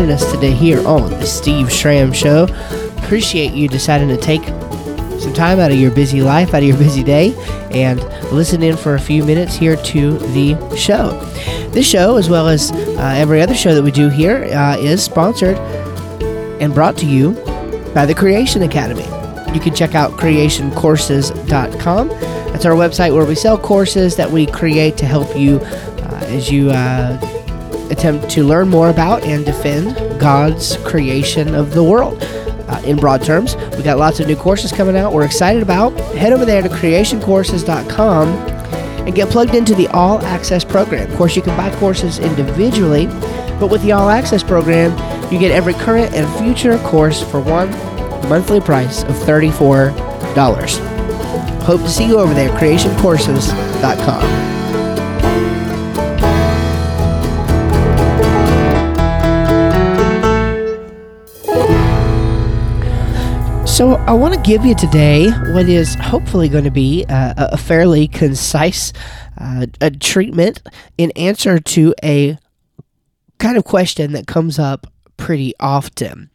joining us today here on the Steve Schramm Show. Appreciate you deciding to take some time out of your busy life, out of your busy day, and listen in for a few minutes here to the show. This show, as well as uh, every other show that we do here, uh, is sponsored and brought to you by the Creation Academy. You can check out creationcourses.com. That's our website where we sell courses that we create to help you uh, as you uh, attempt to learn more about and defend God's creation of the world. Uh, in broad terms, we got lots of new courses coming out. We're excited about. Head over there to creationcourses.com and get plugged into the All Access program. Of course, you can buy courses individually, but with the All Access program, you get every current and future course for one monthly price of $34. Hope to see you over there, creationcourses.com. So, I want to give you today what is hopefully going to be uh, a fairly concise uh, a treatment in answer to a kind of question that comes up pretty often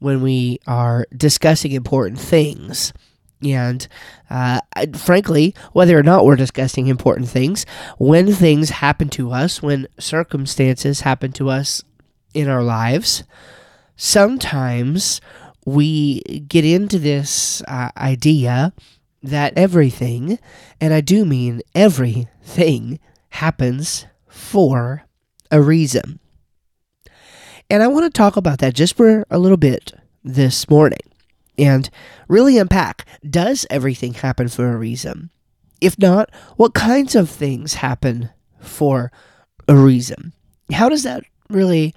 when we are discussing important things. And uh, frankly, whether or not we're discussing important things, when things happen to us, when circumstances happen to us in our lives, sometimes we get into this uh, idea that everything, and I do mean everything, happens for a reason. And I want to talk about that just for a little bit this morning and really unpack does everything happen for a reason? If not, what kinds of things happen for a reason? How does that really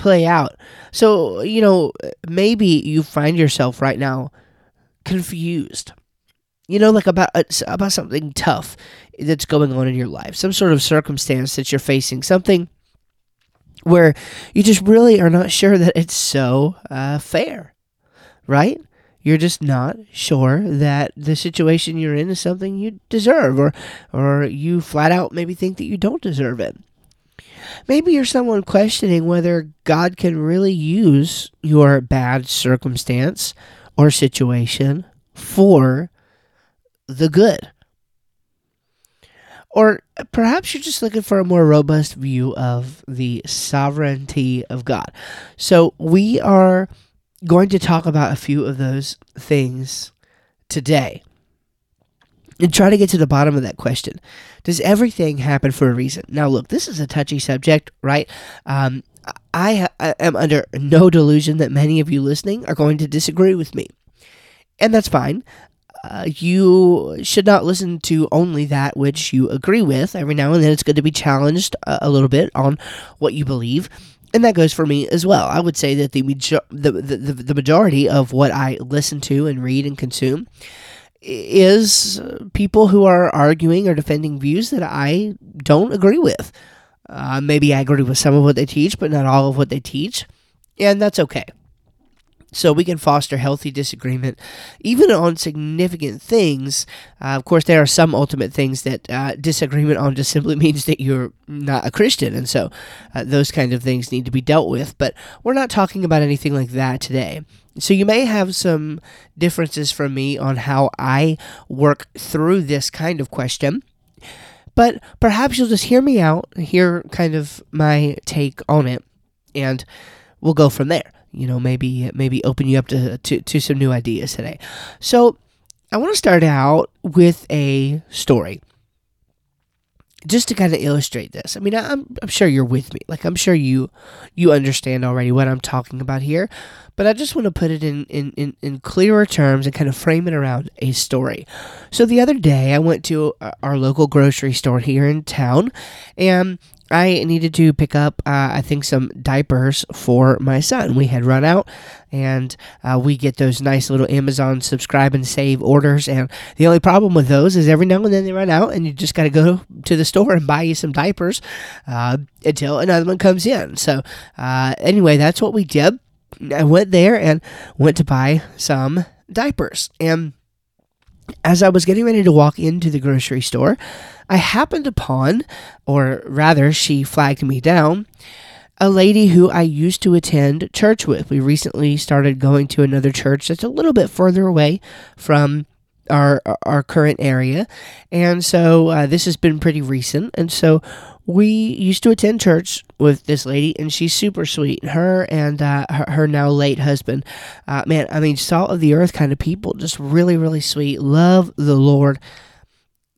play out. So, you know, maybe you find yourself right now confused. You know, like about uh, about something tough that's going on in your life, some sort of circumstance that you're facing, something where you just really are not sure that it's so uh, fair, right? You're just not sure that the situation you're in is something you deserve, or or you flat out maybe think that you don't deserve it. Maybe you're someone questioning whether God can really use your bad circumstance or situation for the good. Or perhaps you're just looking for a more robust view of the sovereignty of God. So, we are going to talk about a few of those things today and try to get to the bottom of that question. Does everything happen for a reason? Now, look, this is a touchy subject, right? Um, I, I am under no delusion that many of you listening are going to disagree with me. And that's fine. Uh, you should not listen to only that which you agree with. Every now and then it's good to be challenged a, a little bit on what you believe. And that goes for me as well. I would say that the, the, the, the majority of what I listen to and read and consume is people who are arguing or defending views that I don't agree with. Uh, maybe I agree with some of what they teach, but not all of what they teach, and that's okay. So we can foster healthy disagreement, even on significant things. Uh, of course, there are some ultimate things that uh, disagreement on just simply means that you're not a Christian, and so uh, those kind of things need to be dealt with. But we're not talking about anything like that today. So you may have some differences from me on how I work through this kind of question. But perhaps you'll just hear me out, hear kind of my take on it, and we'll go from there. You know, maybe maybe open you up to, to, to some new ideas today. So I want to start out with a story just to kind of illustrate this. I mean, I'm, I'm sure you're with me. Like I'm sure you you understand already what I'm talking about here, but I just want to put it in, in, in, in clearer terms and kind of frame it around a story. So the other day, I went to uh, our local grocery store here in town, and I needed to pick up, uh, I think, some diapers for my son. We had run out, and uh, we get those nice little Amazon subscribe and save orders. And the only problem with those is every now and then they run out, and you just got to go to the store and buy you some diapers uh, until another one comes in. So, uh, anyway, that's what we did. I went there and went to buy some diapers. And as I was getting ready to walk into the grocery store, I happened upon, or rather, she flagged me down, a lady who I used to attend church with. We recently started going to another church that's a little bit further away from our our current area, and so uh, this has been pretty recent. And so we used to attend church with this lady, and she's super sweet. Her and uh, her, her, now late husband, uh, man, I mean, salt of the earth kind of people, just really, really sweet, love the Lord,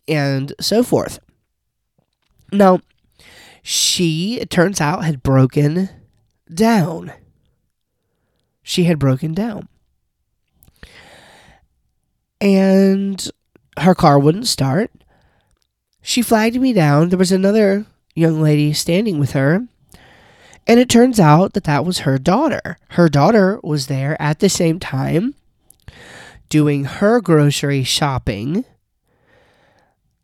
and so forth. Now, she, it turns out, had broken down. She had broken down. And her car wouldn't start. She flagged me down. There was another young lady standing with her. And it turns out that that was her daughter. Her daughter was there at the same time doing her grocery shopping.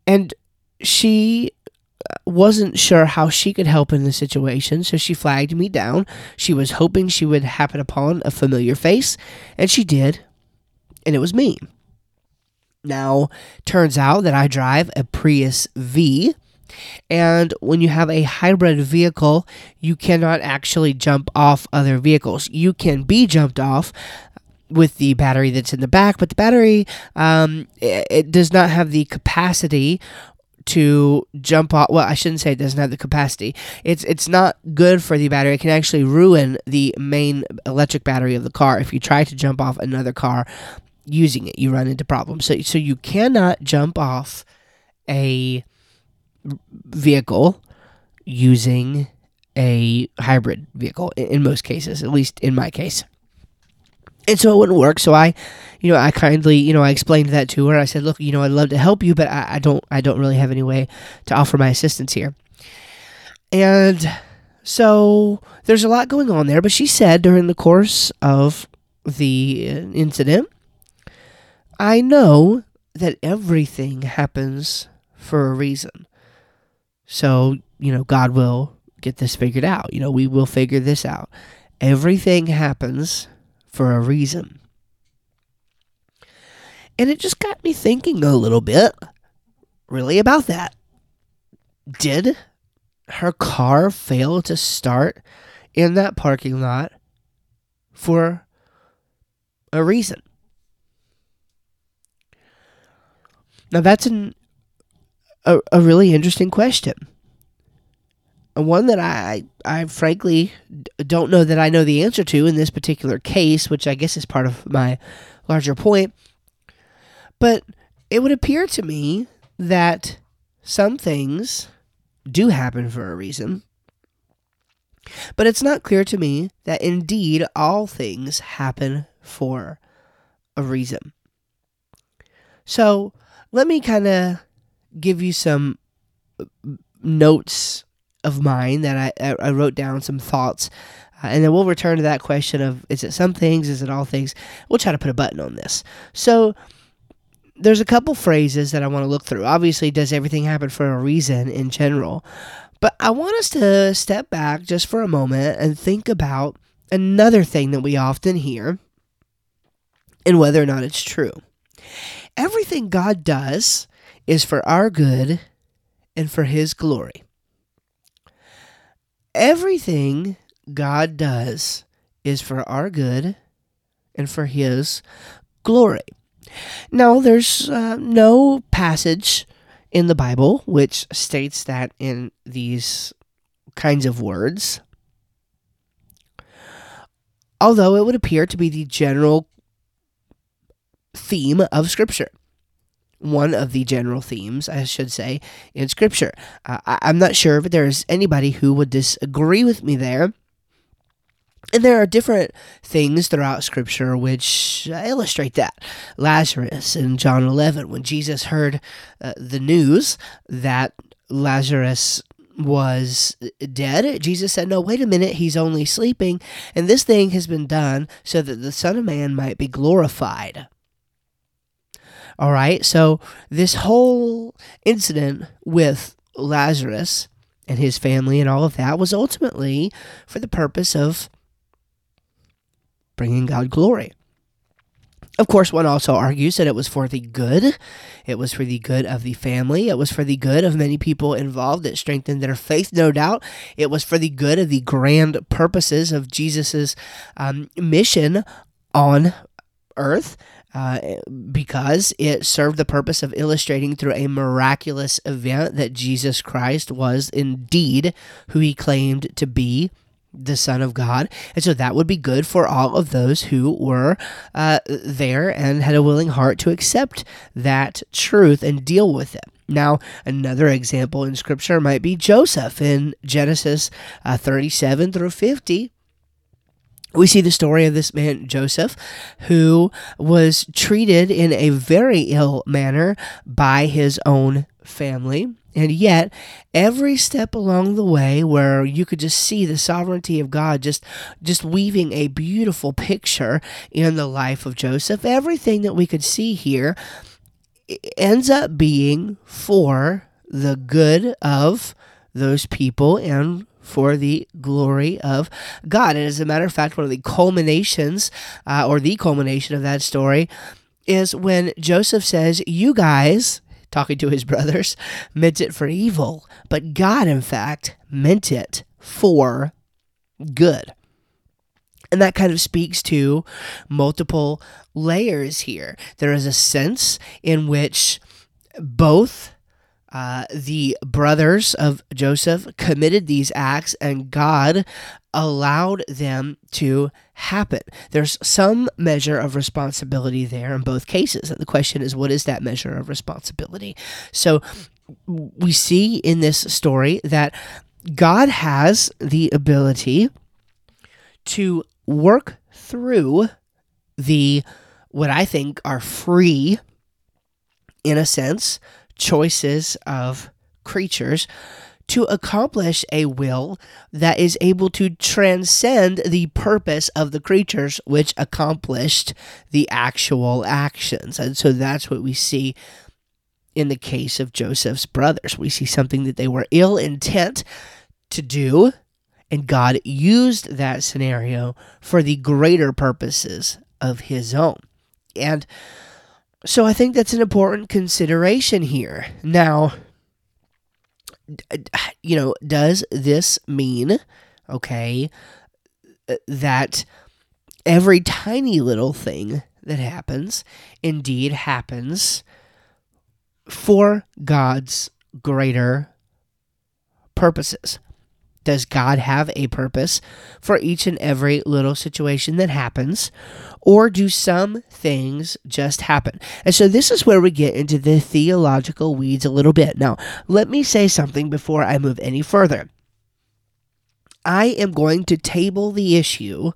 And she uh, wasn't sure how she could help in the situation, so she flagged me down. She was hoping she would happen upon a familiar face, and she did, and it was me. Now, turns out that I drive a Prius V, and when you have a hybrid vehicle, you cannot actually jump off other vehicles. You can be jumped off with the battery that's in the back, but the battery um, it, it does not have the capacity to jump off. Well, I shouldn't say it doesn't have the capacity. It's it's not good for the battery. It can actually ruin the main electric battery of the car if you try to jump off another car using it. You run into problems. So so you cannot jump off a vehicle using a hybrid vehicle in most cases, at least in my case and so it wouldn't work. So I, you know, I kindly, you know, I explained that to her. I said, look, you know, I'd love to help you, but I, I don't, I don't really have any way to offer my assistance here. And so there's a lot going on there. But she said during the course of the incident, I know that everything happens for a reason. So, you know, God will get this figured out. You know, we will figure this out. Everything happens for a reason. And it just got me thinking a little bit, really, about that. Did her car fail to start in that parking lot for a reason? Now, that's an, a, a really interesting question one that I, I frankly don't know that I know the answer to in this particular case, which I guess is part of my larger point. But it would appear to me that some things do happen for a reason. But it's not clear to me that indeed all things happen for a reason. So let me kind of give you some notes of mine that I, I wrote down some thoughts. Uh, and then we'll return to that question of is it some things, is it all things? We'll try to put a button on this. So there's a couple phrases that I want to look through. Obviously, does everything happen for a reason in general? But I want us to step back just for a moment and think about another thing that we often hear and whether or not it's true. Everything God does is for our good and for His glory everything God does is for our good and for His glory. Now, there's uh, no passage in the Bible which states that in these kinds of words, although it would appear to be the general theme of Scripture one of the general themes, I should say, in Scripture. Uh, I'm not sure if there's anybody who would disagree with me there. And there are different things throughout Scripture which illustrate that. Lazarus in John 11, when Jesus heard uh, the news that Lazarus was dead, Jesus said, No, wait a minute, he's only sleeping, and this thing has been done so that the Son of Man might be glorified. All right. So this whole incident with Lazarus and his family and all of that was ultimately for the purpose of bringing God glory. Of course, one also argues that it was for the good. It was for the good of the family. It was for the good of many people involved. It strengthened their faith, no doubt. It was for the good of the grand purposes of Jesus' um, mission on earth. Uh, because it served the purpose of illustrating through a miraculous event that Jesus Christ was indeed who he claimed to be the Son of God. And so that would be good for all of those who were uh, there and had a willing heart to accept that truth and deal with it. Now, another example in Scripture might be Joseph in Genesis uh, 37 through 50 we see the story of this man, Joseph, who was treated in a very ill manner by his own family. And yet, every step along the way where you could just see the sovereignty of God just just weaving a beautiful picture in the life of Joseph, everything that we could see here ends up being for the good of those people and for the glory of God. And as a matter of fact, one of the culminations, uh, or the culmination of that story, is when Joseph says, You guys, talking to his brothers, meant it for evil, but God, in fact, meant it for good. And that kind of speaks to multiple layers here. There is a sense in which both uh, the brothers of Joseph committed these acts, and God allowed them to happen. There's some measure of responsibility there in both cases. And the question is, what is that measure of responsibility? So we see in this story that God has the ability to work through the what I think are free, in a sense, choices of creatures to accomplish a will that is able to transcend the purpose of the creatures which accomplished the actual actions. And so that's what we see in the case of Joseph's brothers. We see something that they were ill intent to do, and God used that scenario for the greater purposes of his own. And so I think that's an important consideration here. Now, you know, does this mean, okay, uh, that every tiny little thing that happens indeed happens for God's greater purposes? Does God have a purpose for each and every little situation that happens? Or do some things just happen? And so this is where we get into the theological weeds a little bit. Now, let me say something before I move any further. I am going to table the issue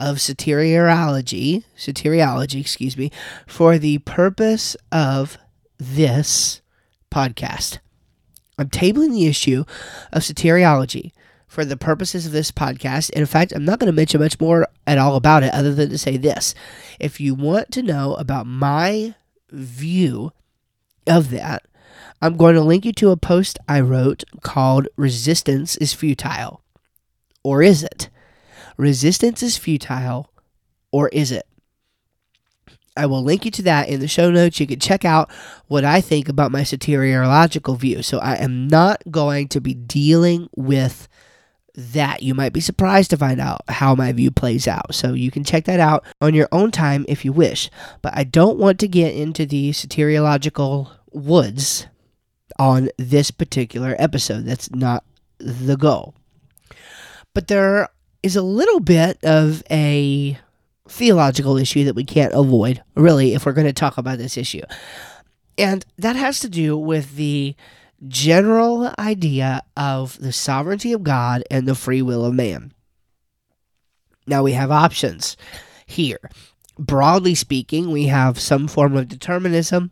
of soteriology, soteriology, excuse me, for the purpose of this podcast. I'm tabling the issue of soteriology for the purposes of this podcast. In fact, I'm not going to mention much more at all about it other than to say this. If you want to know about my view of that, I'm going to link you to a post I wrote called Resistance is Futile. Or is it? Resistance is futile, or is it? I will link you to that in the show notes. You can check out what I think about my soteriological view. So I am not going to be dealing with that. You might be surprised to find out how my view plays out. So you can check that out on your own time if you wish. But I don't want to get into the soteriological woods on this particular episode. That's not the goal. But there is a little bit of a theological issue that we can't avoid, really, if we're going to talk about this issue. And that has to do with the general idea of the sovereignty of God and the free will of man. Now we have options here. Broadly speaking, we have some form of determinism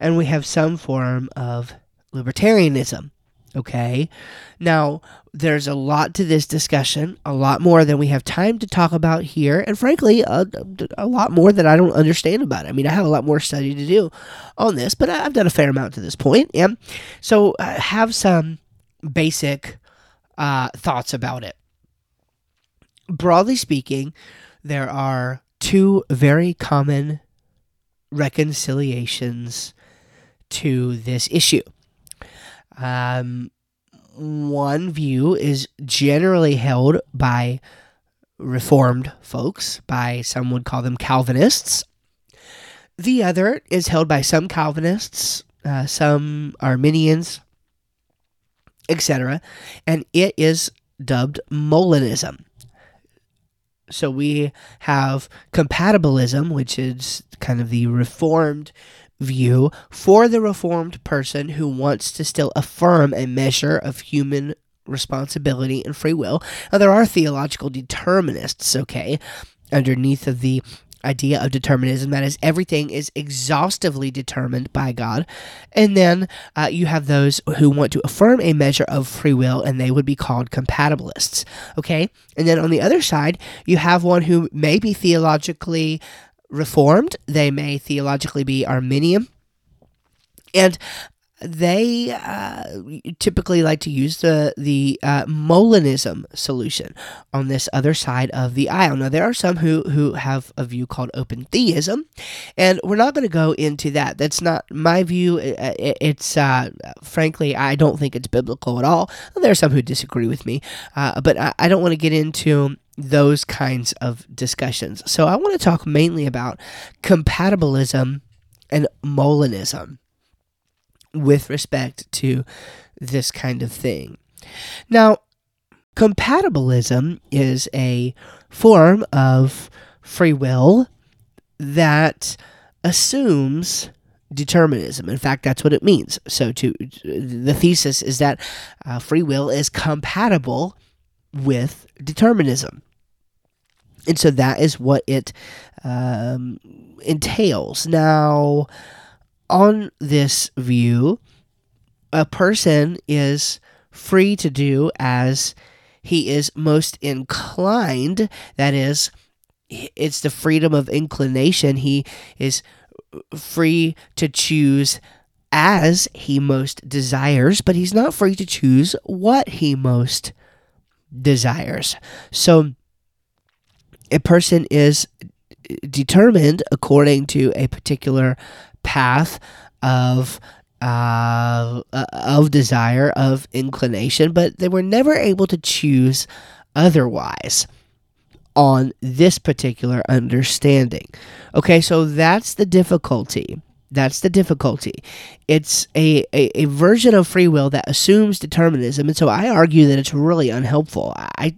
and we have some form of libertarianism. Okay. Now, there's a lot to this discussion, a lot more than we have time to talk about here, and frankly, a, a, lot more that I don't understand about it. I mean, I have a lot more study to do on this, but I've done a fair amount to this point. and so I uh, have some basic uh, thoughts about it. Broadly speaking, there are two very common reconciliations to this issue. Um, one view is generally held by Reformed folks, by some would call them Calvinists. The other is held by some Calvinists, uh, some Arminians, etc., and it is dubbed Molinism. So we have compatibilism, which is kind of the Reformed view for the Reformed person who wants to still affirm a measure of human responsibility and free will. Now, there are theological determinists, okay, underneath of the idea of determinism that is everything is exhaustively determined by god and then uh, you have those who want to affirm a measure of free will and they would be called compatibilists okay and then on the other side you have one who may be theologically reformed they may theologically be arminian and they uh, typically like to use the the uh, Molinism solution on this other side of the aisle. Now there are some who who have a view called open theism, and we're not going to go into that. That's not my view. It's uh, frankly I don't think it's biblical at all. There are some who disagree with me, uh, but I, I don't want to get into those kinds of discussions. So I want to talk mainly about compatibilism and Molinism with respect to this kind of thing. Now, compatibilism is a form of free will that assumes determinism. In fact, that's what it means. So, to the thesis is that uh, free will is compatible with determinism, and so that is what it um, entails. Now, on this view, a person is free to do as he is most inclined. That is, it's the freedom of inclination. He is free to choose as he most desires, but he's not free to choose what he most desires. So, a person is determined according to a particular path of uh, uh, of desire, of inclination, but they were never able to choose otherwise on this particular understanding. Okay, so that's the difficulty. That's the difficulty. It's a, a, a, version of free will that assumes determinism, and so I argue that it's really unhelpful. I,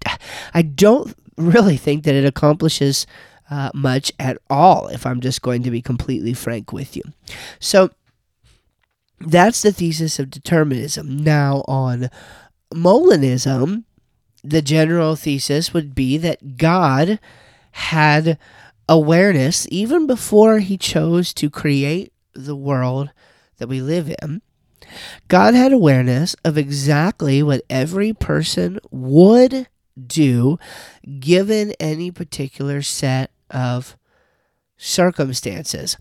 I don't really think that it accomplishes uh, much at all, if I'm just going to be completely frank with you. So that's the thesis of determinism. Now, on Molinism, the general thesis would be that God had awareness even before he chose to create the world that we live in. God had awareness of exactly what every person would do given any particular set of circumstances.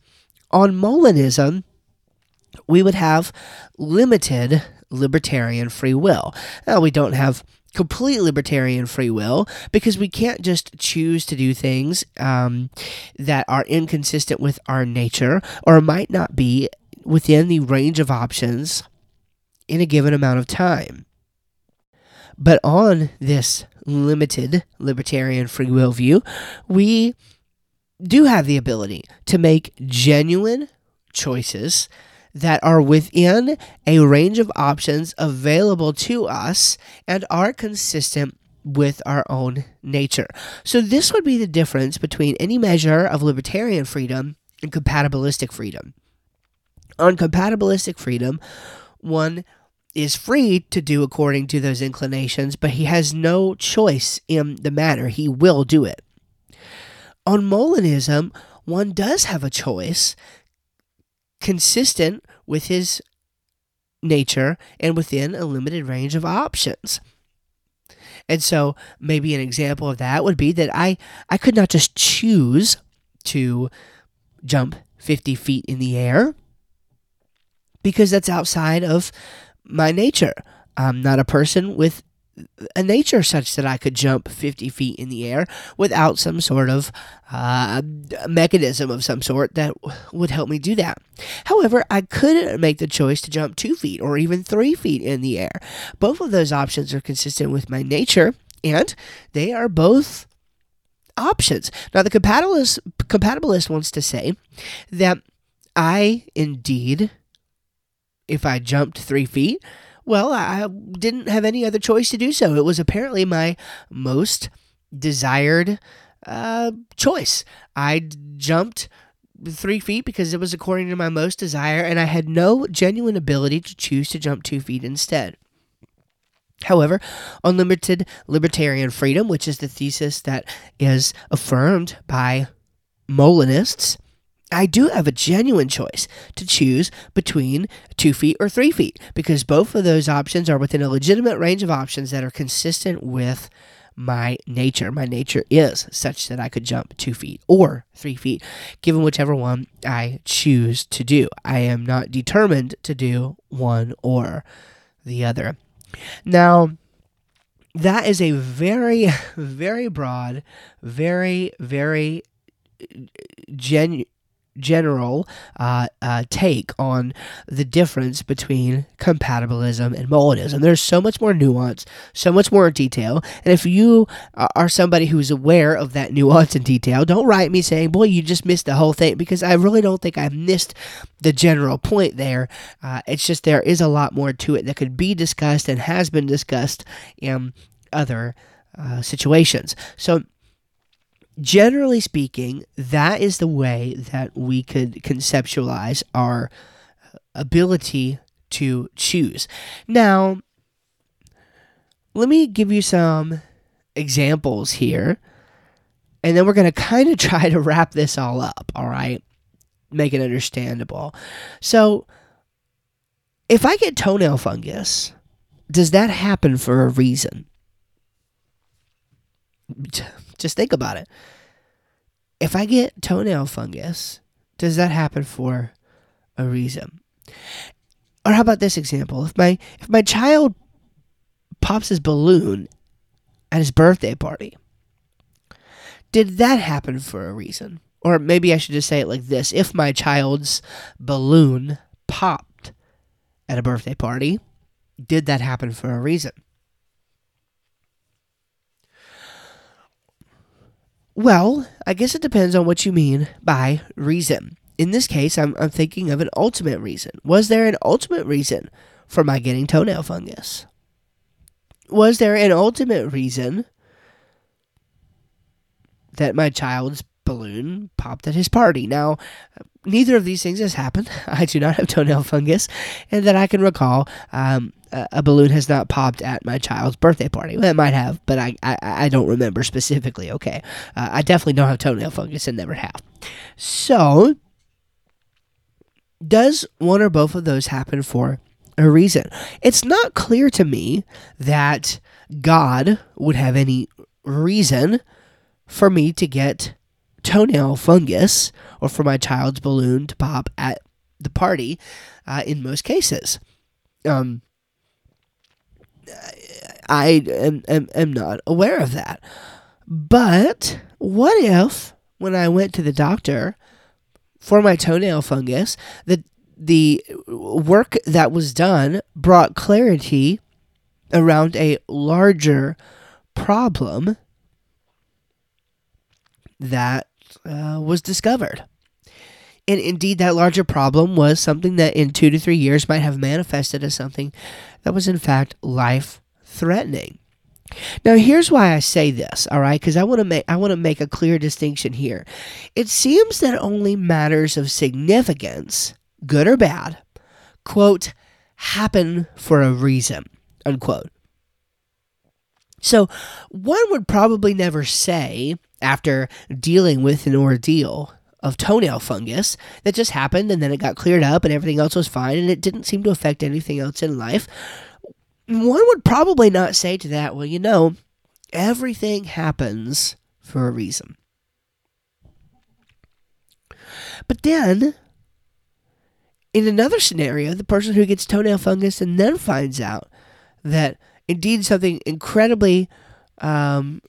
On Molinism, we would have limited libertarian free will. Now, we don't have complete libertarian free will because we can't just choose to do things um, that are inconsistent with our nature or might not be within the range of options in a given amount of time. But on this limited libertarian free will view, we do have the ability to make genuine choices that are within a range of options available to us and are consistent with our own nature. So, this would be the difference between any measure of libertarian freedom and compatibilistic freedom. On compatibilistic freedom, one is free to do according to those inclinations, but he has no choice in the matter. He will do it. On Molinism, one does have a choice consistent with his nature and within a limited range of options. And so maybe an example of that would be that I, I could not just choose to jump 50 feet in the air because that's outside of my nature. I'm not a person with a nature such that I could jump 50 feet in the air without some sort of uh, mechanism of some sort that would help me do that. However, I couldn't make the choice to jump two feet or even three feet in the air. Both of those options are consistent with my nature, and they are both options. Now, the compatibilist, compatibilist wants to say that I indeed, if I jumped three feet, well, I didn't have any other choice to do so. It was apparently my most desired uh, choice. I jumped three feet because it was according to my most desire, and I had no genuine ability to choose to jump two feet instead. However, unlimited libertarian freedom, which is the thesis that is affirmed by Molinists, I do have a genuine choice to choose between two feet or three feet because both of those options are within a legitimate range of options that are consistent with my nature. My nature is such that I could jump two feet or three feet, given whichever one I choose to do. I am not determined to do one or the other. Now, that is a very, very broad, very, very genu- general uh, uh, take on the difference between compatibilism and Molinism. There's so much more nuance, so much more detail. And if you are somebody who's aware of that nuance and detail, don't write me saying, boy, you just missed the whole thing, because I really don't think I missed the general point there. Uh, it's just there is a lot more to it that could be discussed and has been discussed in other uh, situations. So, generally speaking, that is the way that we could conceptualize our ability to choose. Now, let me give you some examples here, and then we're going to kind of try to wrap this all up, all right? Make it understandable. So, if I get toenail fungus, does that happen for a reason? Just think about it. If I get toenail fungus, does that happen for a reason? Or how about this example? If my if my child pops his balloon at his birthday party, did that happen for a reason? Or maybe I should just say it like this if my child's balloon popped at a birthday party, did that happen for a reason? Well, I guess it depends on what you mean by reason. In this case, I'm, I'm thinking of an ultimate reason. Was there an ultimate reason for my getting toenail fungus? Was there an ultimate reason that my child's balloon popped at his party? Now, neither of these things has happened. I do not have toenail fungus, and that I can recall, um, a balloon has not popped at my child's birthday party. Well, it might have, but I, I, I don't remember specifically. Okay. Uh, I definitely don't have toenail fungus and never have. So, does one or both of those happen for a reason? It's not clear to me that God would have any reason for me to get toenail fungus or for my child's balloon to pop at the party uh, in most cases. Um, I am, am, am not aware of that. But what if, when I went to the doctor for my toenail fungus, the, the work that was done brought clarity around a larger problem that uh, was discovered? And indeed, that larger problem was something that in two to three years might have manifested as something that was in fact life threatening. Now here's why I say this, all right? Cuz I want to make I want to make a clear distinction here. It seems that only matters of significance, good or bad, quote, happen for a reason, unquote. So, one would probably never say after dealing with an ordeal of toenail fungus that just happened and then it got cleared up and everything else was fine and it didn't seem to affect anything else in life, one would probably not say to that, well, you know, everything happens for a reason. But then, in another scenario, the person who gets toenail fungus and then finds out that indeed something incredibly um,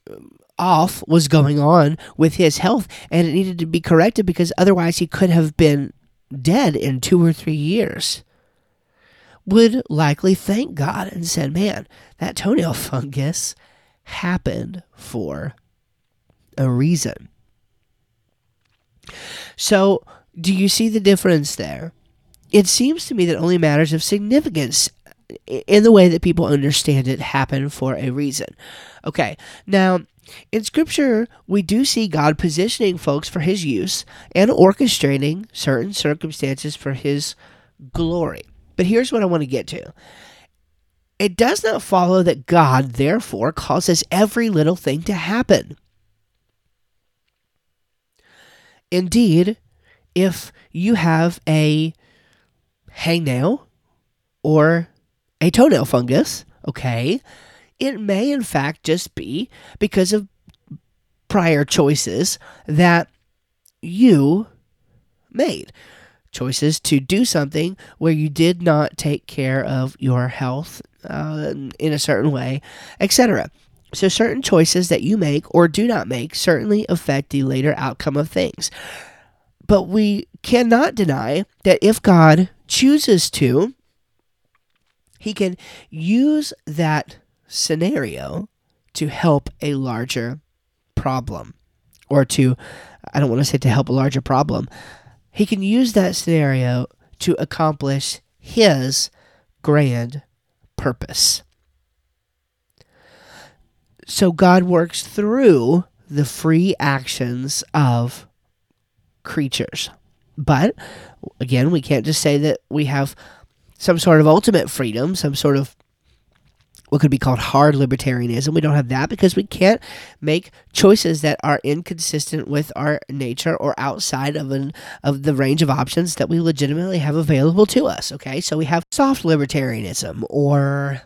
off was going on with his health and it needed to be corrected because otherwise he could have been dead in two or three years, would likely thank God and said, Man, that toenail fungus happened for a reason. So, do you see the difference there? It seems to me that only matters of significance in the way that people understand it happen for a reason. Okay, now in Scripture, we do see God positioning folks for His use and orchestrating certain circumstances for His glory. But here's what I want to get to it does not follow that God, therefore, causes every little thing to happen. Indeed, if you have a hangnail or a toenail fungus, okay, it may in fact just be because of prior choices that you made. Choices to do something where you did not take care of your health uh, in a certain way, etc. So, certain choices that you make or do not make certainly affect the later outcome of things. But we cannot deny that if God chooses to, he can use that scenario to help a larger problem or to I don't want to say to help a larger problem. He can use that scenario to accomplish his grand purpose. So God works through the free actions of creatures. But again, we can't just say that we have some sort of ultimate freedom, some sort of what could be called hard libertarianism. We don't have that because we can't make choices that are inconsistent with our nature or outside of an of the range of options that we legitimately have available to us. Okay, so we have soft libertarianism, or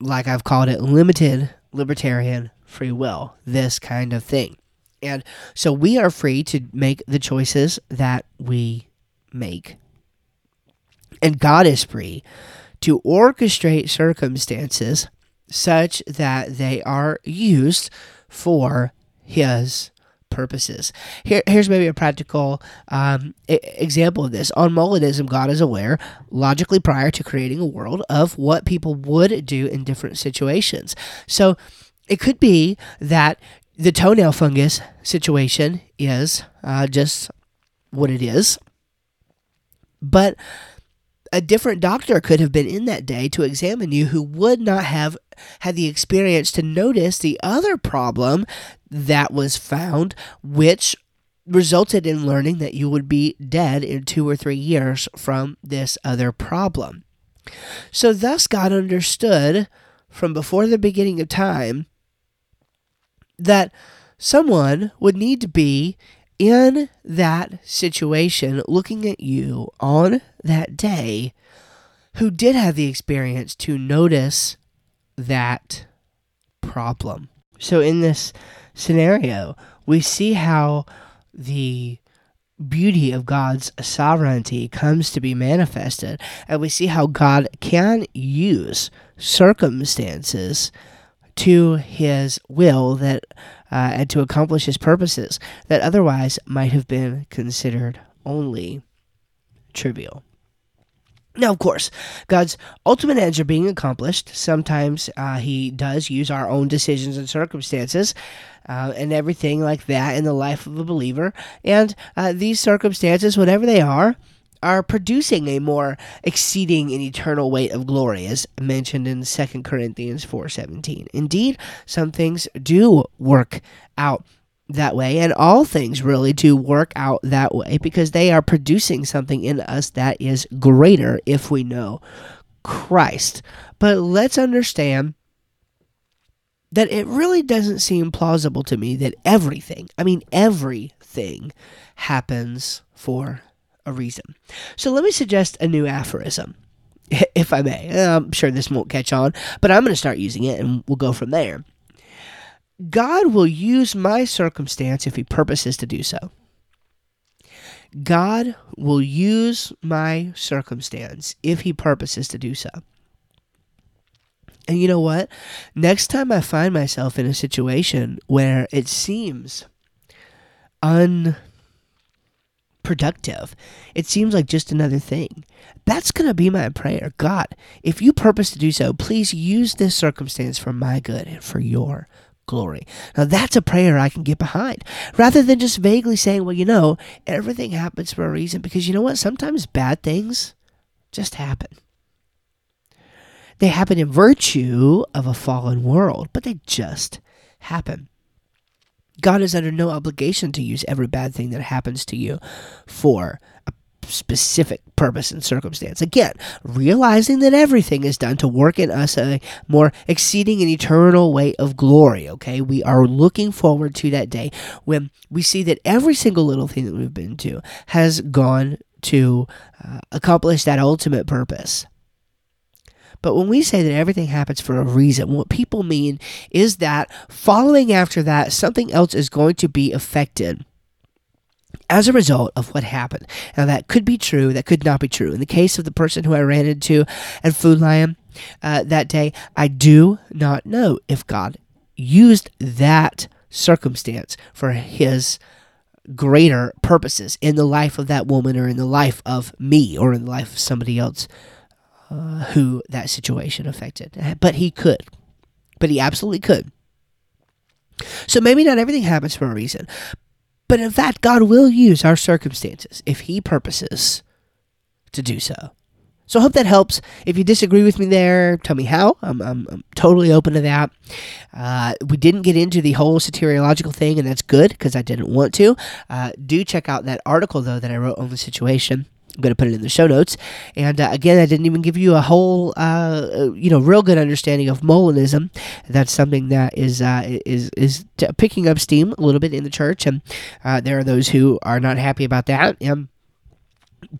like I've called it, limited libertarian free will. This kind of thing, and so we are free to make the choices that we make, and God is free to orchestrate circumstances such that they are used for his purposes. Here, here's maybe a practical um, example of this. On Molinism, God is aware, logically prior to creating a world, of what people would do in different situations. So it could be that the toenail fungus situation is uh, just what it is. But a different doctor could have been in that day to examine you who would not have had the experience to notice the other problem that was found, which resulted in learning that you would be dead in two or three years from this other problem. So, thus, God understood from before the beginning of time that someone would need to be in that situation, looking at you on that day, who did have the experience to notice that problem. So, in this scenario, we see how the beauty of God's sovereignty comes to be manifested, and we see how God can use circumstances to his will that uh, and to accomplish his purposes that otherwise might have been considered only trivial. Now, of course, God's ultimate ends are being accomplished. Sometimes uh, He does use our own decisions and circumstances uh, and everything like that in the life of a believer. And uh, these circumstances, whatever they are, are producing a more exceeding and eternal weight of glory as mentioned in 2 Corinthians 4:17. Indeed, some things do work out that way and all things really do work out that way because they are producing something in us that is greater if we know Christ. But let's understand that it really doesn't seem plausible to me that everything, I mean everything happens for a reason. So let me suggest a new aphorism, if I may. I'm sure this won't catch on, but I'm going to start using it and we'll go from there. God will use my circumstance if He purposes to do so. God will use my circumstance if He purposes to do so. And you know what? Next time I find myself in a situation where it seems unproductive, it seems like just another thing. That's going to be my prayer. God, if you purpose to do so, please use this circumstance for my good and for your glory. Now, that's a prayer I can get behind rather than just vaguely saying, well, you know, everything happens for a reason. Because you know what? Sometimes bad things just happen. They happen in virtue of a fallen world, but they just happen. God is under no obligation to use every bad thing that happens to you for a specific purpose and circumstance. Again, realizing that everything is done to work in us a more exceeding and eternal way of glory. Okay, we are looking forward to that day when we see that every single little thing that we've been to has gone to uh, accomplish that ultimate purpose. But when we say that everything happens for a reason, what people mean is that following after that, something else is going to be affected as a result of what happened. Now, that could be true, that could not be true. In the case of the person who I ran into at Food Lion uh, that day, I do not know if God used that circumstance for his greater purposes in the life of that woman or in the life of me or in the life of somebody else uh, who that situation affected. But he could. But he absolutely could. So maybe not everything happens for a reason, but in fact, God will use our circumstances if He purposes to do so. So I hope that helps. If you disagree with me there, tell me how. I'm, I'm, I'm totally open to that. Uh, we didn't get into the whole soteriological thing, and that's good because I didn't want to. Uh, do check out that article, though, that I wrote on the situation. I'm going to put it in the show notes. And uh, again, I didn't even give you a whole, uh, uh you know, real good understanding of Molinism. That's something that is uh, is is t- picking up steam a little bit in the church, and uh, there are those who are not happy about that.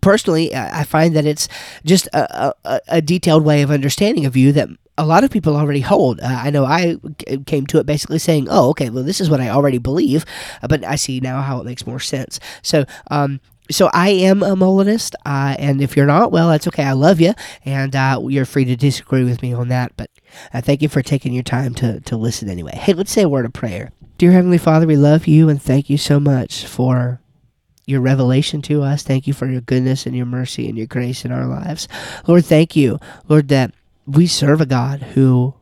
Personally, I find that it's just a, a, a detailed way of understanding a view that a lot of people already hold. Uh, I know I came to it basically saying, "Oh, okay, well, this is what I already believe," uh, but I see now how it makes more sense. So, um, so I am a Molinist, uh, and if you're not, well, that's okay. I love you, and uh, you're free to disagree with me on that. But uh, thank you for taking your time to to listen anyway. Hey, let's say a word of prayer. Dear Heavenly Father, we love you and thank you so much for your revelation to us. Thank you for your goodness and your mercy and your grace in our lives. Lord, thank you, Lord, that we serve a God who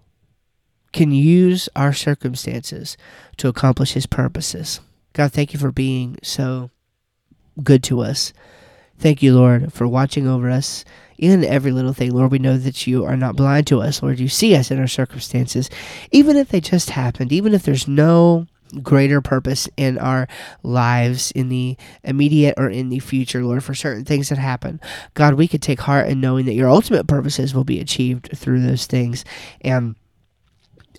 can use our circumstances to accomplish his purposes. God, thank you for being so good to us. Thank you, Lord, for watching over us in every little thing. Lord, we know that you are not blind to us. Lord, you see us in our circumstances, even if they just happened, even if there's no greater purpose in our lives in the immediate or in the future, Lord, for certain things that happen. God, we could take heart in knowing that your ultimate purposes will be achieved through those things. And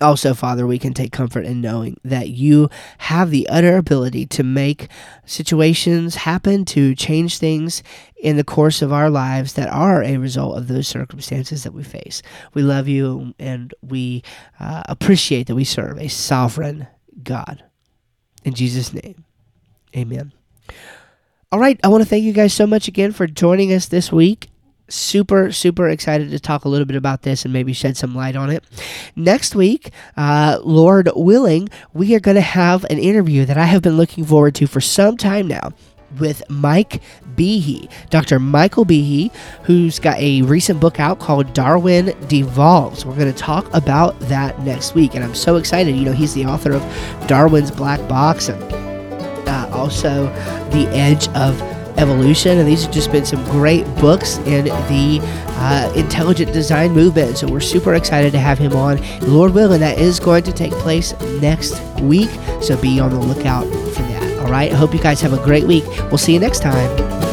also, Father, we can take comfort in knowing that you have the utter ability to make situations happen, to change things in the course of our lives that are a result of those circumstances that we face. We love you and we uh, appreciate that we serve a sovereign God. In Jesus' name, amen. All right, I want to thank you guys so much again for joining us this week super super excited to talk a little bit about this and maybe shed some light on it next week uh, lord willing we are going to have an interview that i have been looking forward to for some time now with Mike Behe, Dr. Michael Behe, who's got a recent book out called Darwin Devolves. We're going to talk about that next week, and I'm so excited. You know, he's the author of Darwin's Black Box and uh, also The Edge of evolution. And these have just been some great books in the uh, intelligent design movement. So we're super excited to have him on. Lord willing, that is going to take place next week. So be on the lookout for that. All right. I hope you guys have a great week. We'll see you next time.